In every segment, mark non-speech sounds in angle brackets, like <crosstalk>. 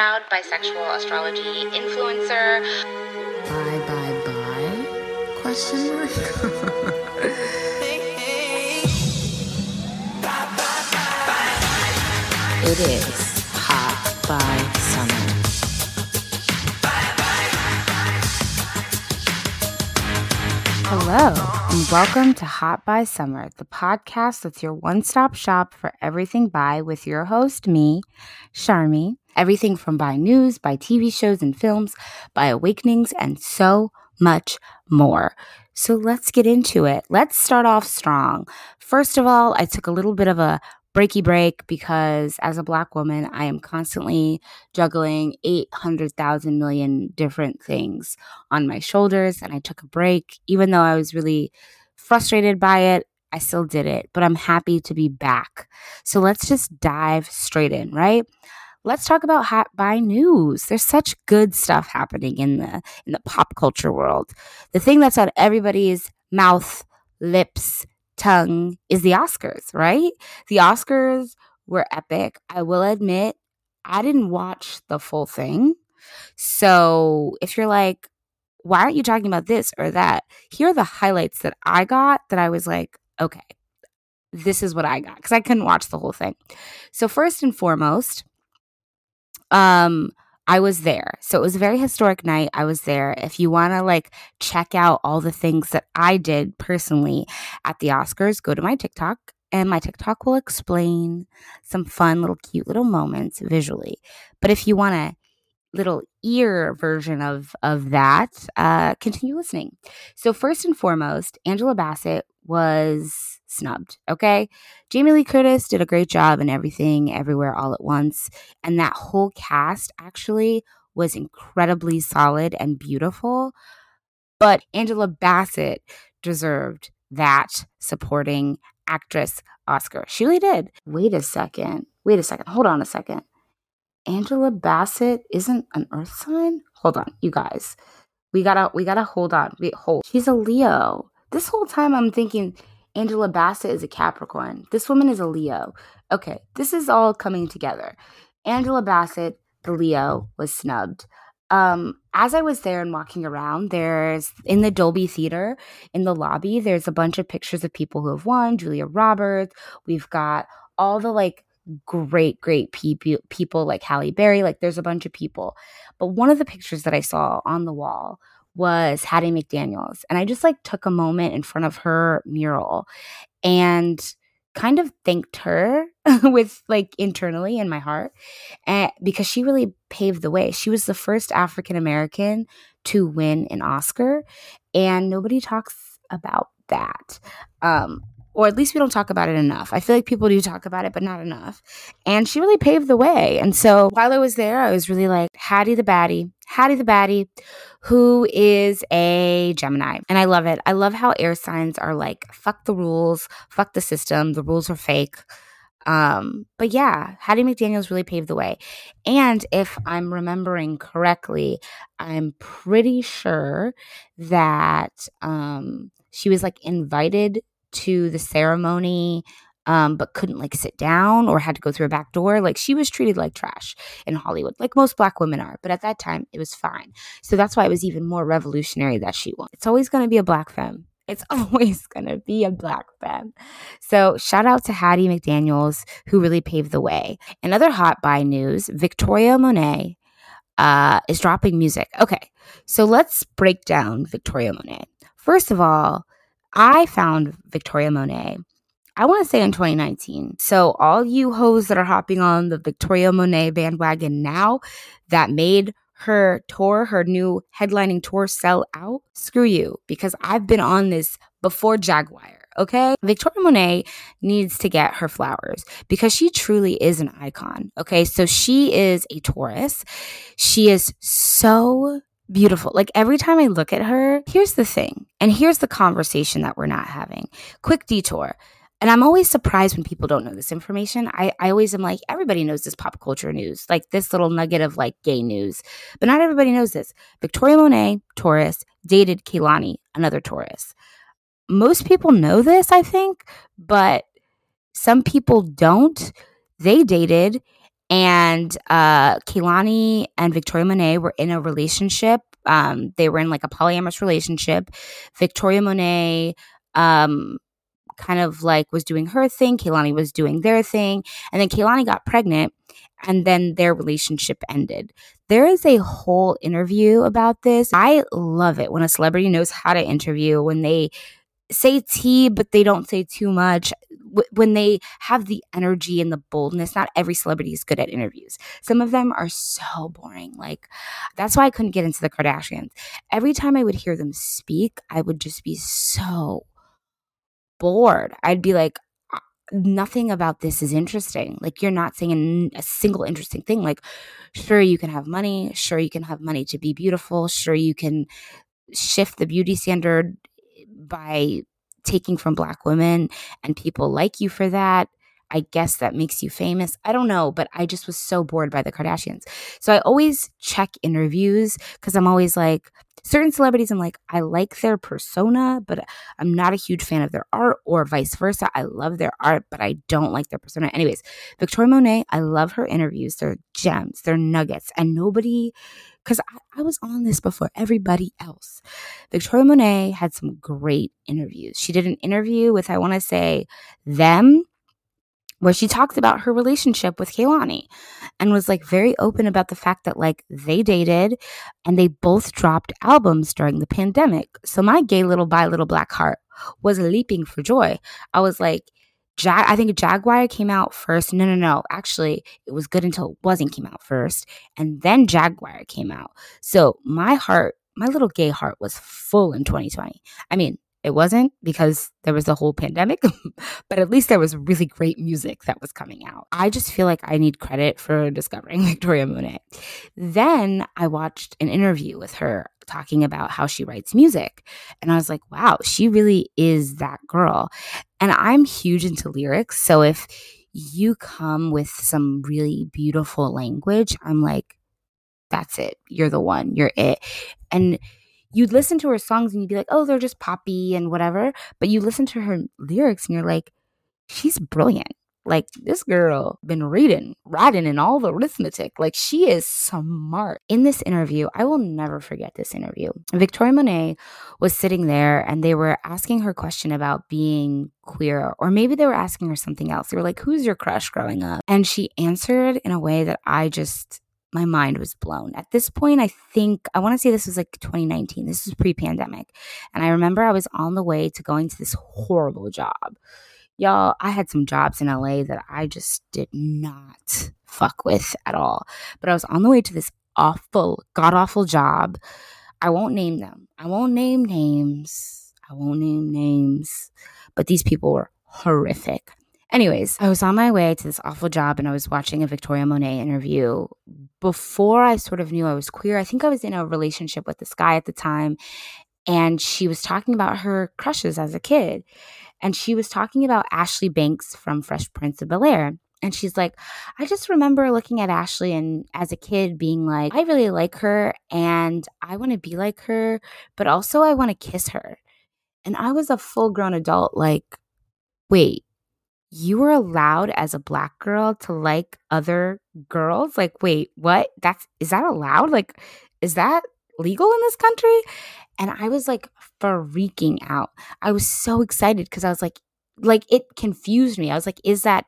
proud bisexual astrology influencer. Bye, bye, bye? Question mark? it is hot bi summer. Hello, and welcome to Hot Bi Summer, the podcast that's your one stop shop for everything bi with your host, me, Charmee. Everything from bi news, bi TV shows and films, bi awakenings, and so much more. So let's get into it. Let's start off strong. First of all, I took a little bit of a breaky break because as a black woman, I am constantly juggling 800,000 million different things on my shoulders. And I took a break, even though I was really frustrated by it. I still did it, but I'm happy to be back. So let's just dive straight in, right? Let's talk about hot bi news. There's such good stuff happening in the in the pop culture world. The thing that's on everybody's mouth, lips, tongue is the Oscars, right? The Oscars were epic. I will admit, I didn't watch the full thing. So if you're like, why aren't you talking about this or that? Here are the highlights that I got that I was like, okay, this is what I got because I couldn't watch the whole thing. So, first and foremost, um, I was there. So it was a very historic night. I was there. If you want to like check out all the things that I did personally at the Oscars, go to my TikTok and my TikTok will explain some fun little cute little moments visually. But if you want a little ear version of of that, uh, continue listening. So first and foremost, Angela Bassett was snubbed. Okay. Jamie Lee Curtis did a great job in everything, everywhere, all at once. And that whole cast actually was incredibly solid and beautiful. But Angela Bassett deserved that supporting actress Oscar. She really did. Wait a second. Wait a second. Hold on a second. Angela Bassett isn't an earth sign? Hold on, you guys. We gotta we gotta hold on. Wait, hold. She's a Leo. This whole time I'm thinking Angela Bassett is a Capricorn. This woman is a Leo. Okay, this is all coming together. Angela Bassett, the Leo, was snubbed. Um, as I was there and walking around, there's in the Dolby Theater in the lobby, there's a bunch of pictures of people who have won. Julia Roberts. We've got all the like great, great people, people like Halle Berry. Like there's a bunch of people. But one of the pictures that I saw on the wall was Hattie McDaniels. And I just like took a moment in front of her mural and kind of thanked her <laughs> with like internally in my heart and because she really paved the way. She was the first African American to win an Oscar and nobody talks about that. Um or at least we don't talk about it enough. I feel like people do talk about it, but not enough. And she really paved the way. And so while I was there, I was really like, Hattie the Baddie, Hattie the Baddie, who is a Gemini. And I love it. I love how air signs are like, fuck the rules, fuck the system, the rules are fake. Um, but yeah, Hattie McDaniels really paved the way. And if I'm remembering correctly, I'm pretty sure that um she was like invited to the ceremony um, but couldn't like sit down or had to go through a back door. Like she was treated like trash in Hollywood, like most black women are. But at that time, it was fine. So that's why it was even more revolutionary that she won. It's always going to be a black femme. It's <laughs> always going to be a black femme. So shout out to Hattie McDaniels, who really paved the way. Another hot bi news Victoria Monet uh, is dropping music. Okay, so let's break down Victoria Monet. First of all, I found Victoria Monet, I want to say in 2019. So, all you hoes that are hopping on the Victoria Monet bandwagon now that made her tour, her new headlining tour sell out, screw you, because I've been on this before Jaguar. Okay. Victoria Monet needs to get her flowers because she truly is an icon. Okay. So she is a Taurus. She is so beautiful. Like every time I look at her, here's the thing, and here's the conversation that we're not having. Quick detour. And I'm always surprised when people don't know this information. I, I always am like, everybody knows this pop culture news, like this little nugget of like gay news. But not everybody knows this. Victoria Monet, Taurus, dated Kehlani, another Taurus. Most people know this, I think, but some people don't. They dated And uh, and Victoria Monet were in a relationship. Um, they were in like a polyamorous relationship. Victoria Monet um, kind of like was doing her thing. Kehlani was doing their thing. And then Kehlani got pregnant and then their relationship ended. There is a whole interview about this. I love it when a celebrity knows how to interview, when they say tea, but they don't say too much. When they have the energy and the boldness, not every celebrity is good at interviews. Some of them are so boring. Like, that's why I couldn't get into the Kardashians. Every time I would hear them speak, I would just be so bored. I'd be like, uh, nothing about this is interesting. Like you're not saying a, single interesting thing. Like, sure, you can have money. Sure, you can have money to be beautiful. Sure, you can shift the beauty standard by taking from black women and people like you for that. I guess that makes you famous. I don't know, but I just was so bored by the Kardashians. So I always check interviews because I'm always like, certain celebrities, I'm like, I like their persona, but I'm not a huge fan of their art, or vice versa. I love their art, but I don't like their persona. Anyways, Victoria Monet, I love her interviews. They're gems, they're nuggets, and nobody, because I, I was on this before everybody else. Victoria Monet had some great interviews. She did an interview with, I want to say, them where she talked about her relationship with Kehlani and was like very open about the fact that like they dated and they both dropped albums during the pandemic. So my gay little bi little black heart was leaping for joy. I was like, Jag- I think Jaguar came out first. No, no, no. Actually, it was good until it wasn't came out first. And then Jaguar came out. So my heart, my little gay heart was full in 2020. I mean, it wasn't because there was the whole pandemic, <laughs> but at least there was really great music that was coming out. I just feel like I need credit for discovering <laughs> Victoria Monet. Then I watched an interview with her talking about how she writes music. And I was like, wow, she really is that girl. And I'm huge into lyrics. So if you come with some really beautiful language, I'm like, that's it. You're the one. You're it. And you'd listen to her songs and you'd be like, oh, they're just poppy and whatever. But you listen to her lyrics and you're like, she's brilliant. Like this girl been reading, writing, and all the arithmetic. Like she is smart. In this interview, I will never forget this interview. Victoria Monet was sitting there and they were asking her question about being queer, or maybe they were asking her something else. They were like, Who's your crush growing up? And she answered in a way that I just my mind was blown. At this point, I think I want to say this was like 2019. This was pre pandemic. And I remember I was on the way to going to this horrible job. Y'all, I had some jobs in LA that I just did not fuck with at all. But I was on the way to this awful, god awful job. I won't name them. I won't name names. I won't name names. But these people were horrific. Anyways, I was on my way to this awful job and I was watching a Victoria Monet interview. Before I sort of knew I was queer, I think I was in a relationship with this guy at the time. And she was talking about her crushes as a kid. And she was talking about Ashley Banks from Fresh Prince of Bel Air. And she's like, I just remember looking at Ashley and as a kid being like, I really like her and I want to be like her, but also I want to kiss her. And I was a full grown adult, like, wait, you were allowed as a black girl to like other girls like wait what that's is that allowed like is that legal in this country and i was like freaking out. I was so excited because i was like like it confused me. I was like is that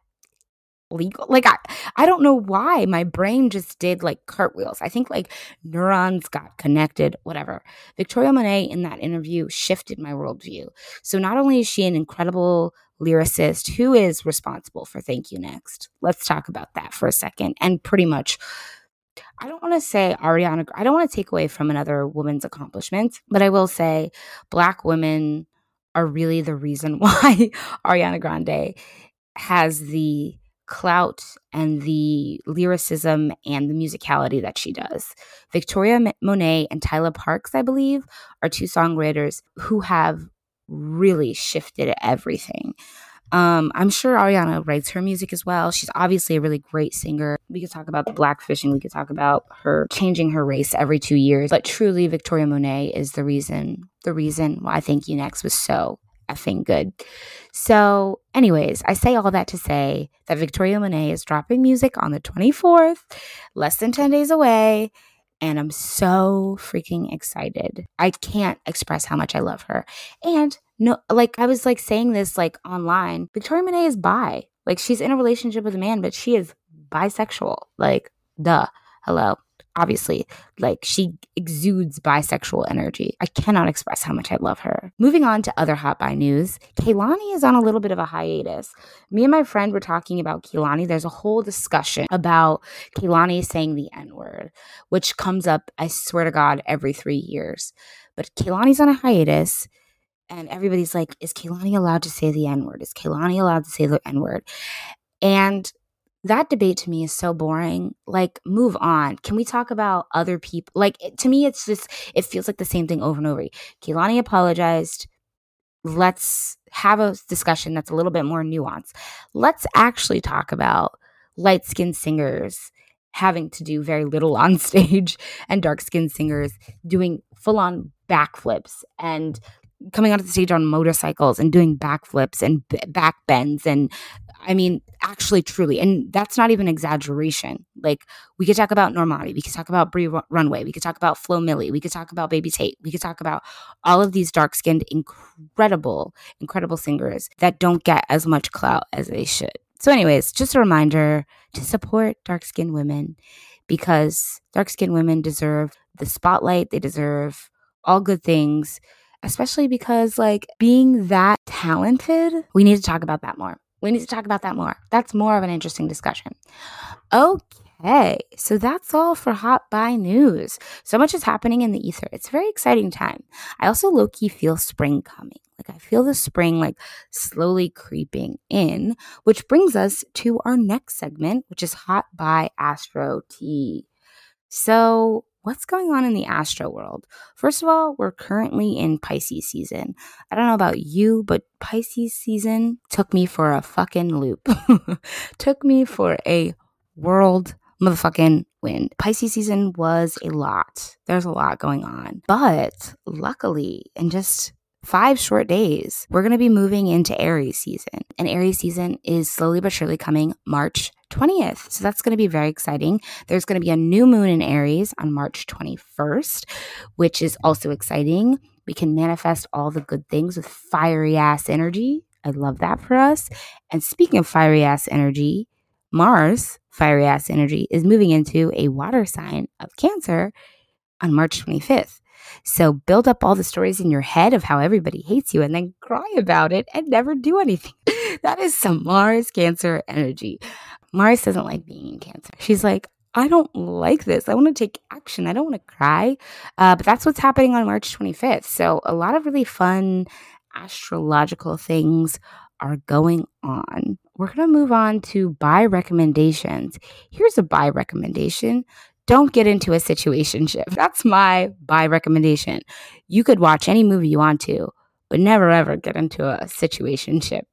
legal? Like i i don't know why my brain just did like cartwheels. I think like neurons got connected whatever. Victoria monet in that interview shifted my worldview. So not only is she an incredible lyricist who is responsible for Thank You Next. Let's talk about that for a second. And pretty much, I don't want to say Ariana, I don't want to take away from another woman's accomplishments, but I will say Black women are really the reason <laughs> why Ariana Grande has the clout and the lyricism and the musicality that she does. Victoria Monet and Tayla Parx, I believe, are two songwriters who have really shifted everything. Um, I'm sure Ariana writes her music as well. She's obviously a really great singer. We could talk about the blackfishing. We could talk about her changing her race every two years. But truly, Victoria Monet is the reason, the reason why Thank You Next was so effing good. So, anyways, I say all that to say that Victoria Monet is dropping music on the 24th, less than 10 days away. And I'm so freaking excited. I can't express how much I love her. And no, like I was like saying this like online. Victoria Monet is bi. Like she's in a relationship with a man, but she is bisexual. Like, duh. Hello obviously like she exudes bisexual energy. I cannot express how much I love her. Moving on to other hot bi news, Kehlani is on a little bit of a hiatus. Me and my friend were talking about Kehlani. There's a whole discussion about Kehlani saying the N word, which comes up, I swear to God, every three years. But Kehlani's on a hiatus. And everybody's like, is Kehlani allowed to say the N word? Is Kehlani allowed to say the N word? And that debate to me is so boring. Like, move on. Can we talk about other people? Like, to me, it's just, it feels like the same thing over and over. Kehlani apologized. Let's have a discussion that's a little bit more nuanced. Let's actually talk about light skinned singers having to do very little <laughs> on stage and dark skinned singers doing full on backflips and coming onto the stage on motorcycles and doing backflips and b- back bends and I mean, actually, truly. And that's not even exaggeration. Like, we could talk about Normani. We could talk about Bree Runway. We could talk about Flo Milli. We could talk about Baby Tate. We could talk about all of these dark skinned, incredible, incredible singers that don't get as much clout as they should. So, anyways, just a reminder to support dark skinned women because dark skinned women deserve the spotlight, they deserve all good things especially because like being that talented, we need to talk about that more. We need to talk about that more. That's more of an interesting discussion. Okay, so that's all for Hot Bi News. So much is happening in the ether. It's a very exciting time. I also low key feel spring coming. Like I feel the spring like slowly creeping in, which brings us to our next segment, which is Hot Bi Astro Tea. So what's going on in the astro world? First of all, we're currently in Pisces season. I don't know about you, but Pisces season took me for a fucking loop. <laughs> took me for a world motherfucking wind. Pisces season was a lot. There's a lot going on. But luckily, in just five short days, we're going to be moving into Aries season. And Aries season is slowly but surely coming March 20th. So that's going to be very exciting. There's going to be a new moon in Aries on March 21st, which is also exciting. We can manifest all the good things with fiery ass energy. I love that for us. And speaking of fiery ass energy, Mars, fiery ass energy, is moving into a water sign of Cancer on March 25th. So build up all the stories in your head of how everybody hates you and then cry about it and never do anything. <laughs> that is some Mars Cancer energy. Mars doesn't like being in Cancer. She's like, I don't like this. I want to take action. I don't want to cry. Uh, but that's what's happening on March 25th. So, a lot of really fun astrological things are going on. We're going to move on to bi recommendations. Here's a bi recommendation. Don't get into a situation ship. That's my bi recommendation. You could watch any movie you want to, but never ever get into a situation ship.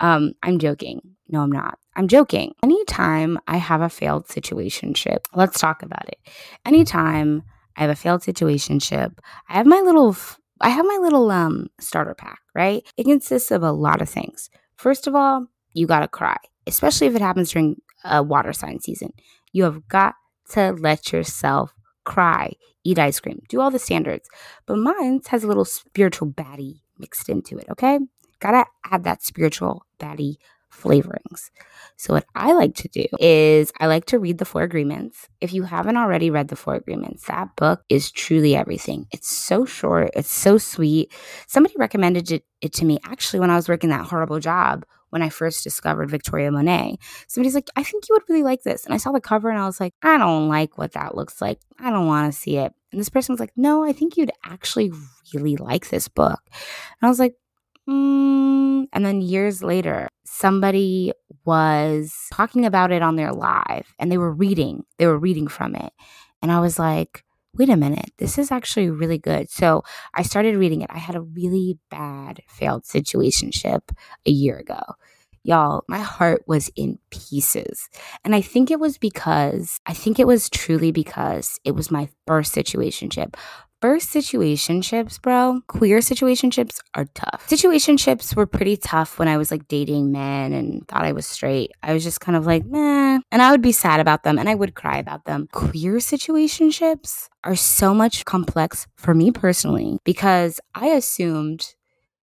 Um, I'm joking. No, I'm not. I'm joking. Anytime I have a failed situationship, let's talk about it. Anytime I have a failed situationship, I have my little I have my little um starter pack, right? It consists of a lot of things. First of all, you got to cry, especially if it happens during a water sign season. You have got to let yourself cry, eat ice cream, do all the standards. But mine has a little spiritual baddie mixed into it, okay? Gotta add that spiritual baddie flavorings. So, what I like to do is I like to read the Four Agreements. If you haven't already read the Four Agreements, that book is truly everything. It's so short, it's so sweet. Somebody recommended it, it to me actually when I was working that horrible job when I first discovered Victoria Monet. Somebody's like, I think you would really like this. And I saw the cover and I was like, I don't like what that looks like. I don't want to see it. And this person was like, No, I think you'd actually really like this book. And I was like, Mm, and then years later, somebody was talking about it on their live and they were reading, they were reading from it. And I was like, wait a minute, this is actually really good. So I started reading it. I had a really bad failed situationship a year ago. Y'all, my heart was in pieces. And I think it was because, I think it was truly because it was my first situationship first situationships, bro, queer situationships are tough. Situationships were pretty tough when I was like dating men and thought I was straight. I was just kind of like, meh. And I would be sad about them and I would cry about them. Queer situationships are so much complex for me personally because I assumed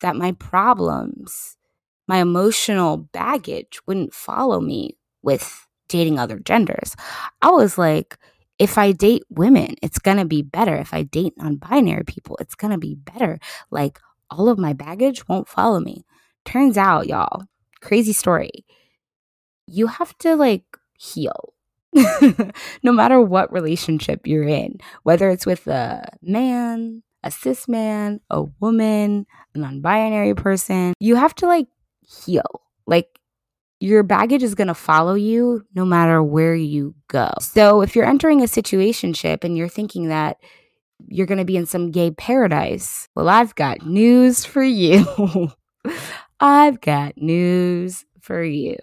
that my problems, my emotional baggage wouldn't follow me with dating other genders. I was like, if I date women, it's going to be better. If I date non binary people, it's going to be better. Like all of my baggage won't follow me. Turns out, y'all, crazy story. You have to like heal. <laughs> no matter what relationship you're in, whether it's with a man, a cis man, a woman, a non binary person, you have to like heal. Your baggage is going to follow you no matter where you go. So if you're entering a situationship and you're thinking that you're going to be in some gay paradise, well, I've got news for you. <laughs> I've got news for you.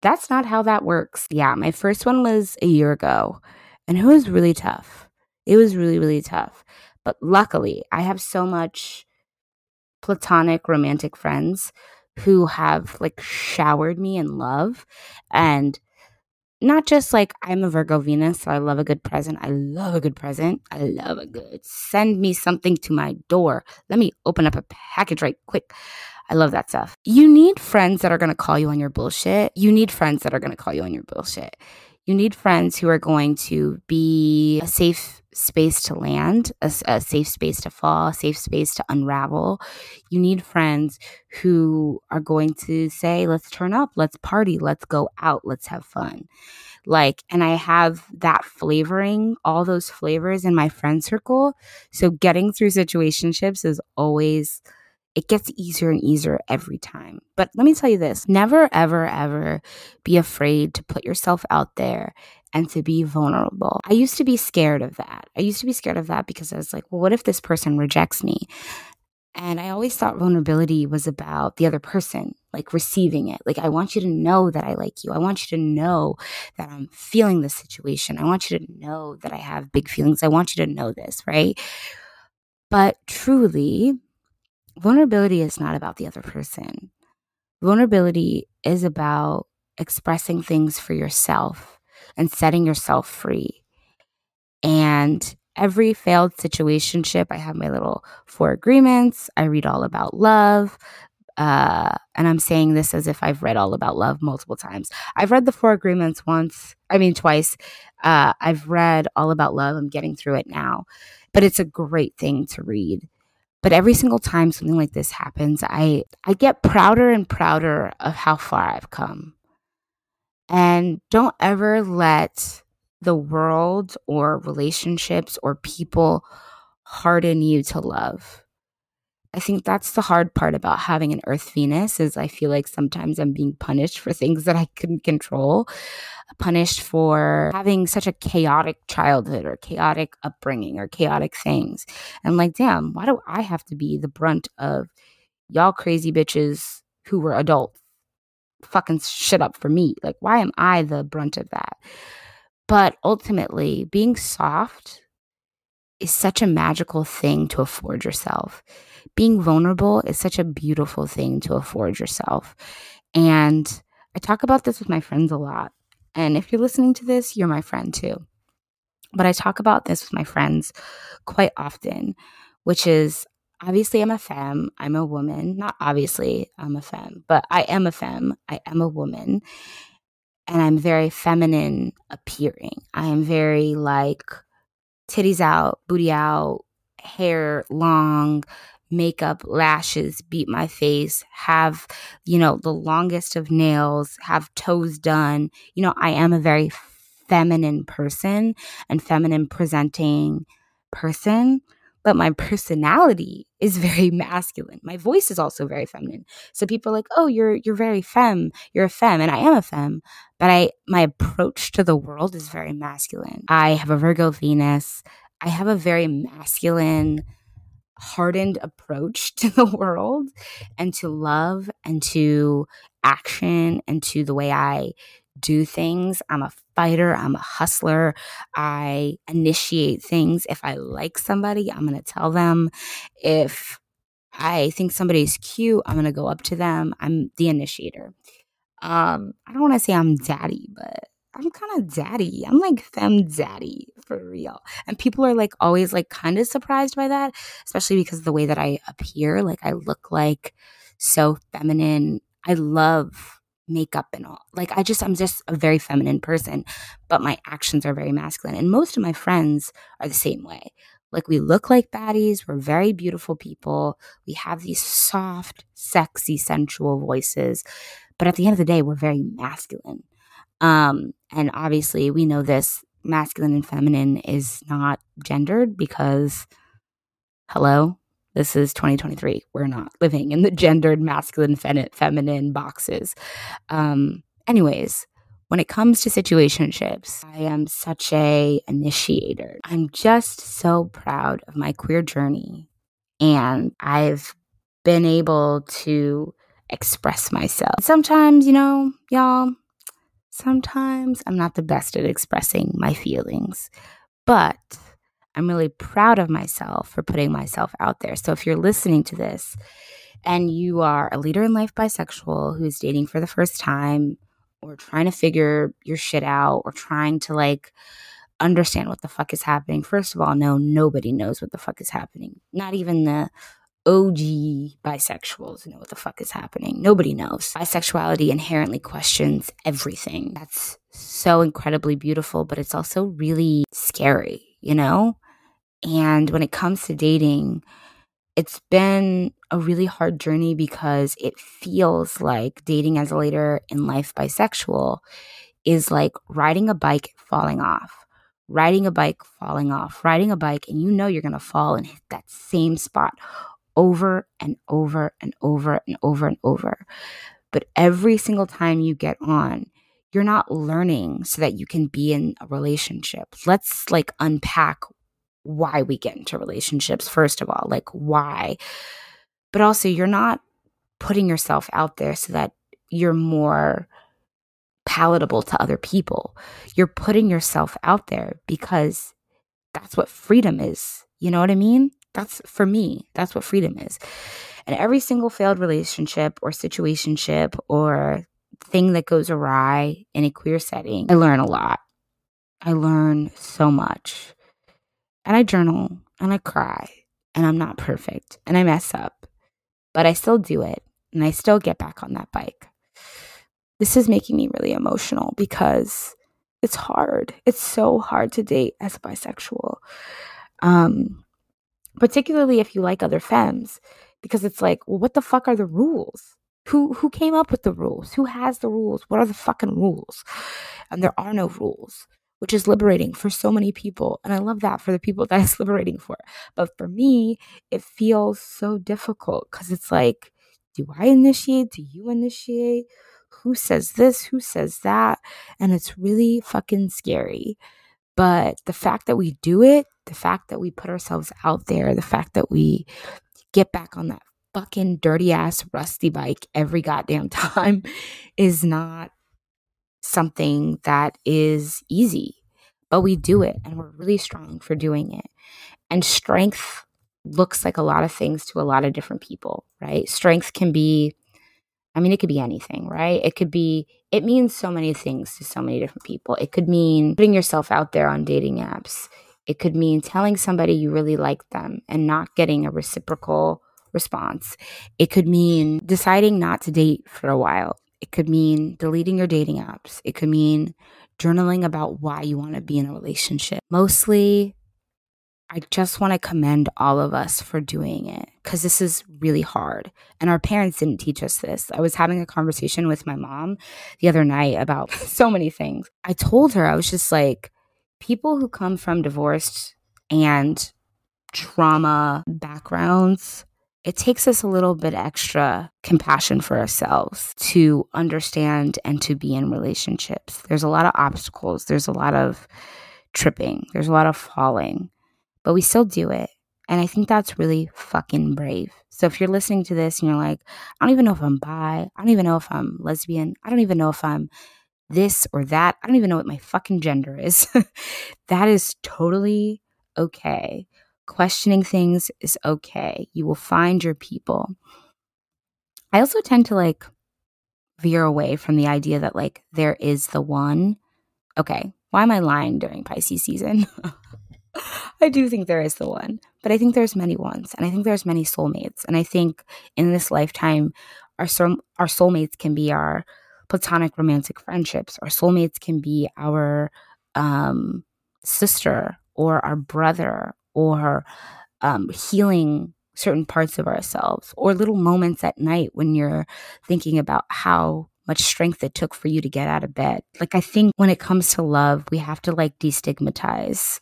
That's not how that works. Yeah, my first one was a year ago and it was really tough. It was really, really tough. But luckily, I have so much platonic romantic friends who have like showered me in love and not just like I'm a Virgo Venus, so I love a good present. I love a good present. I love a good send me something to my door. Let me open up a package right quick. I love that stuff. You need friends that are going to call you on your bullshit. You need friends that are going to call you on your bullshit. You need friends who are going to be a safe space to land, a, a, safe space to fall, a safe space to unravel. You need friends who are going to say, let's turn up, let's party, let's go out, let's have fun. Like, and I have that flavoring, all those flavors in my friend circle. So getting through situationships is always it gets easier and easier every time. But let me tell you this never, ever, ever be afraid to put yourself out there and to be vulnerable. I used to be scared of that. I used to be scared of that because I was like, well, what if this person rejects me? And I always thought vulnerability was about the other person, like receiving it. Like, I want you to know that I like you. I want you to know that I'm feeling this situation. I want you to know that I have big feelings. I want you to know this, right? But truly, vulnerability is not about the other person. Vulnerability is about expressing things for yourself and setting yourself free. And every failed situationship, I have my little four agreements. I read all about love. Uh, and I'm saying this as if I've read all about love multiple times. I've read the four agreements once, I mean, twice. Uh, I've read all about love. I'm getting through it now, but it's a great thing to read. But every single time something like this happens, I, I get prouder and prouder of how far I've come. And don't ever let the world or relationships or people harden you to love. I think that's the hard part about having an Earth Venus is I feel like sometimes I'm being punished for things that I couldn't control, punished for having such a chaotic childhood or chaotic upbringing or chaotic things. And like, damn, why do I have to be the brunt of y'all crazy bitches who were adults fucking shit up for me. Like, why am I the brunt of that? But ultimately, being soft is such a magical thing to afford yourself. Being vulnerable is such a beautiful thing to afford yourself. And I talk about this with my friends a lot. And if you're listening to this, you're my friend too. But I talk about this with my friends quite often, which is obviously I'm a femme. I'm a woman. Not obviously I'm a femme, but I am a femme. I am a woman. And I'm very feminine appearing. I am very like titties out, booty out, hair long, makeup, lashes, beat my face, have, you know, the longest of nails, have toes done. You know, I am a very feminine person and feminine presenting person but my personality is very <laughs> masculine. My voice is also very feminine. So people are like, "Oh, you're you're very femme. You're a femme." And I am a femme, but I my approach to the world is very masculine. I have a Virgo Venus. I have a very masculine hardened approach <laughs> to the world and to love and to action and to the way I do things. I'm a fighter. I'm a hustler. I initiate things. If I like somebody, I'm going to tell them. If I think somebody's cute, I'm going to go up to them. I'm the initiator. Um, I don't want to say I'm daddy, but I'm kind of daddy. I'm like femme daddy for real. And people are like always like kind of surprised by that, especially because the way that I appear, like I look like so feminine. I love makeup and all. Like I just I'm just a very feminine person, but my actions are very masculine. And most of my friends are the same way. Like we look like baddies, we're very beautiful people. We have these soft, sexy, sensual voices. But at the end of the day, we're very masculine. Um, and obviously, we know this masculine and feminine is not gendered because, hello, this is 2023. We're not living in the gendered masculine, fe- feminine boxes. Um, anyways, when it comes to situationships, I am such a initiator. I'm just so proud of my queer journey and I've been able to express myself. Sometimes, you know, y'all, sometimes I'm not the best at expressing my feelings, but I'm really proud of myself for putting myself out there. So if you're listening to this and you are a leader in life bisexual who's dating for the first time or trying to figure your shit out or trying to like understand what the fuck is happening, first of all, no, nobody knows what the fuck is happening. Not even the OG bisexuals know what the fuck is happening. Nobody knows. Bisexuality inherently questions everything. That's so incredibly beautiful, but it's also really scary, you know? And when it comes to dating, it's been a really hard journey because it feels like dating as a later in life bisexual is like riding a bike falling off riding a bike falling off riding a bike and you know you're going to fall and hit that same spot over and over and over and over and over. But every single time you get on, you're not learning so that you can be in a relationship. Let's like unpack why we get into relationships, first of all, like why. But also, you're not putting yourself out there so that you're more palatable to other people. You're putting yourself out there because that's what freedom is. You know what I mean? That's for me, that's what freedom is. And every single failed relationship or situationship or thing that goes awry in a queer setting, I learn a lot. I learn so much. And I journal and I cry and I'm not perfect and I mess up, but I still do it and I still get back on that bike. This is making me really emotional because it's hard. It's so hard to date as a bisexual. Um, particularly if you like other femmes, because it's like, well, what the fuck are the rules? Who who came up with the rules? Who has the rules? What are the fucking rules? And there are no rules, which is liberating for so many people. And I love that for the people <laughs> that it's liberating for. But for me, it feels so difficult because it's like, do I initiate? Do you initiate? Who says this? Who says that? And it's really fucking scary. But the fact that we do it, the fact that we put ourselves out there, the fact that we get back on that fucking dirty ass rusty bike every goddamn <laughs> time is not something that is easy. But we do it and we're really strong for doing it. And strength looks like a lot of things to a lot of different people, right? Strength can be I mean, it could be anything, right? It could be, it means so many things to so many different people. It could mean putting yourself out there on dating apps. It could mean telling somebody you really like them and not getting a reciprocal response. It could mean deciding not to date for a while. It could mean deleting your dating apps. It could mean journaling about why you want to be in a relationship. Mostly, I just want to commend all of us for doing it because this is really hard. And our parents didn't teach us this. I was having a conversation with my mom the other night about <laughs> so many things. I told her, I was just like, people who come from divorced and trauma backgrounds, it takes us a little bit extra compassion for ourselves to understand and to be in relationships. There's a lot of obstacles, there's a lot of tripping, there's a lot of falling but we still do it. And I think that's really fucking brave. So if you're listening to this and you're like, I don't even know if I'm bi, I don't even know if I'm lesbian, I don't even know if I'm this or that. I don't even know what my fucking gender is. <laughs> that is totally okay. Questioning things is okay. You will find your people. I also tend to like veer away from the idea that like there is the one. Okay, why am I lying during Pisces season? <laughs> I do think there is the one, but I think there's many ones, and I think there's many soulmates, and I think in this lifetime, our soul, our soulmates can be our platonic romantic friendships. Our soulmates can be our um, sister or our brother or um, healing certain parts of ourselves or little moments at night when you're thinking about how much strength it took for you to get out of bed. Like, I think when it comes to love, we have to like destigmatize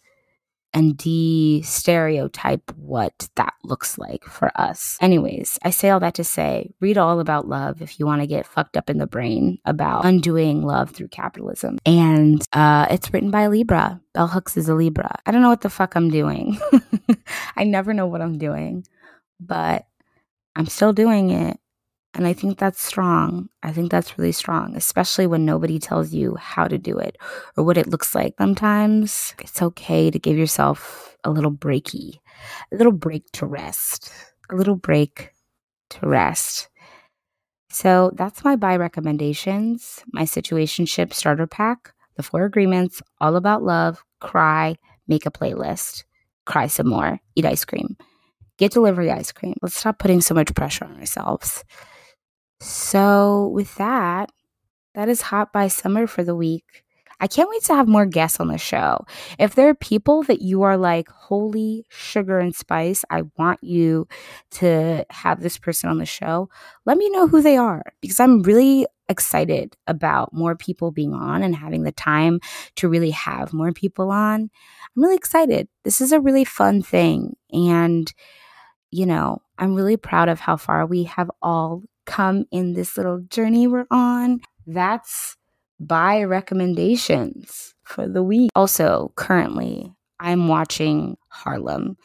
and de stereotype what that looks like for us. Anyways, I say all that to say read all about love if you want to get fucked up in the brain about undoing love through capitalism. And uh, it's written by Libra. Bell Hooks is a Libra. I don't know what the fuck I'm doing. <laughs> I never know what I'm doing, but I'm still doing it. And I think that's strong. I think that's really strong, especially when nobody tells you how to do it or what it looks like. Sometimes it's okay to give yourself a little breaky, a little break to rest, a little break to rest. So that's my bi recommendations, my situationship starter pack, the four agreements, all about love, cry, make a playlist, cry some more, eat ice cream, get delivery ice cream. Let's stop putting so much pressure on ourselves. So, with that, that is Hot Bi Summer for the week. I can't wait to have more guests on the show. If there are people that you are like, holy sugar and spice, I want you to have this person on the show, let me know who they are because I'm really excited about more people being on and having the time to really have more people on. I'm really excited. This is a really fun thing. And, you know, I'm really proud of how far we have all come in this little journey we're on. That's bi recommendations for the week. Also, currently, I'm watching Harlem.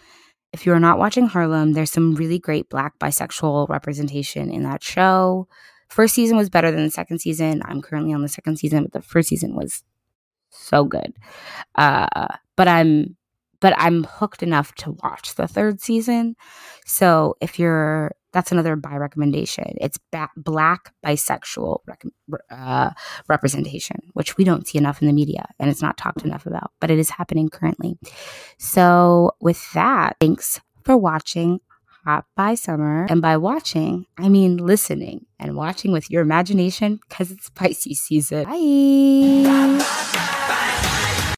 If you're not watching Harlem, there's some really great black bisexual representation in that show. First season was better than the second season. I'm currently on the second season, but the first season was so good. Uh, but I'm but I'm hooked enough to watch the third season. So if you're, that's another bi recommendation. It's ba- black bisexual rec- uh, representation, which we don't see enough in the media and it's not talked enough about, but it is happening currently. So with that, thanks for watching Hot Bi Summer. And by watching, I mean listening and watching with your imagination because it's Pisces season. Bye.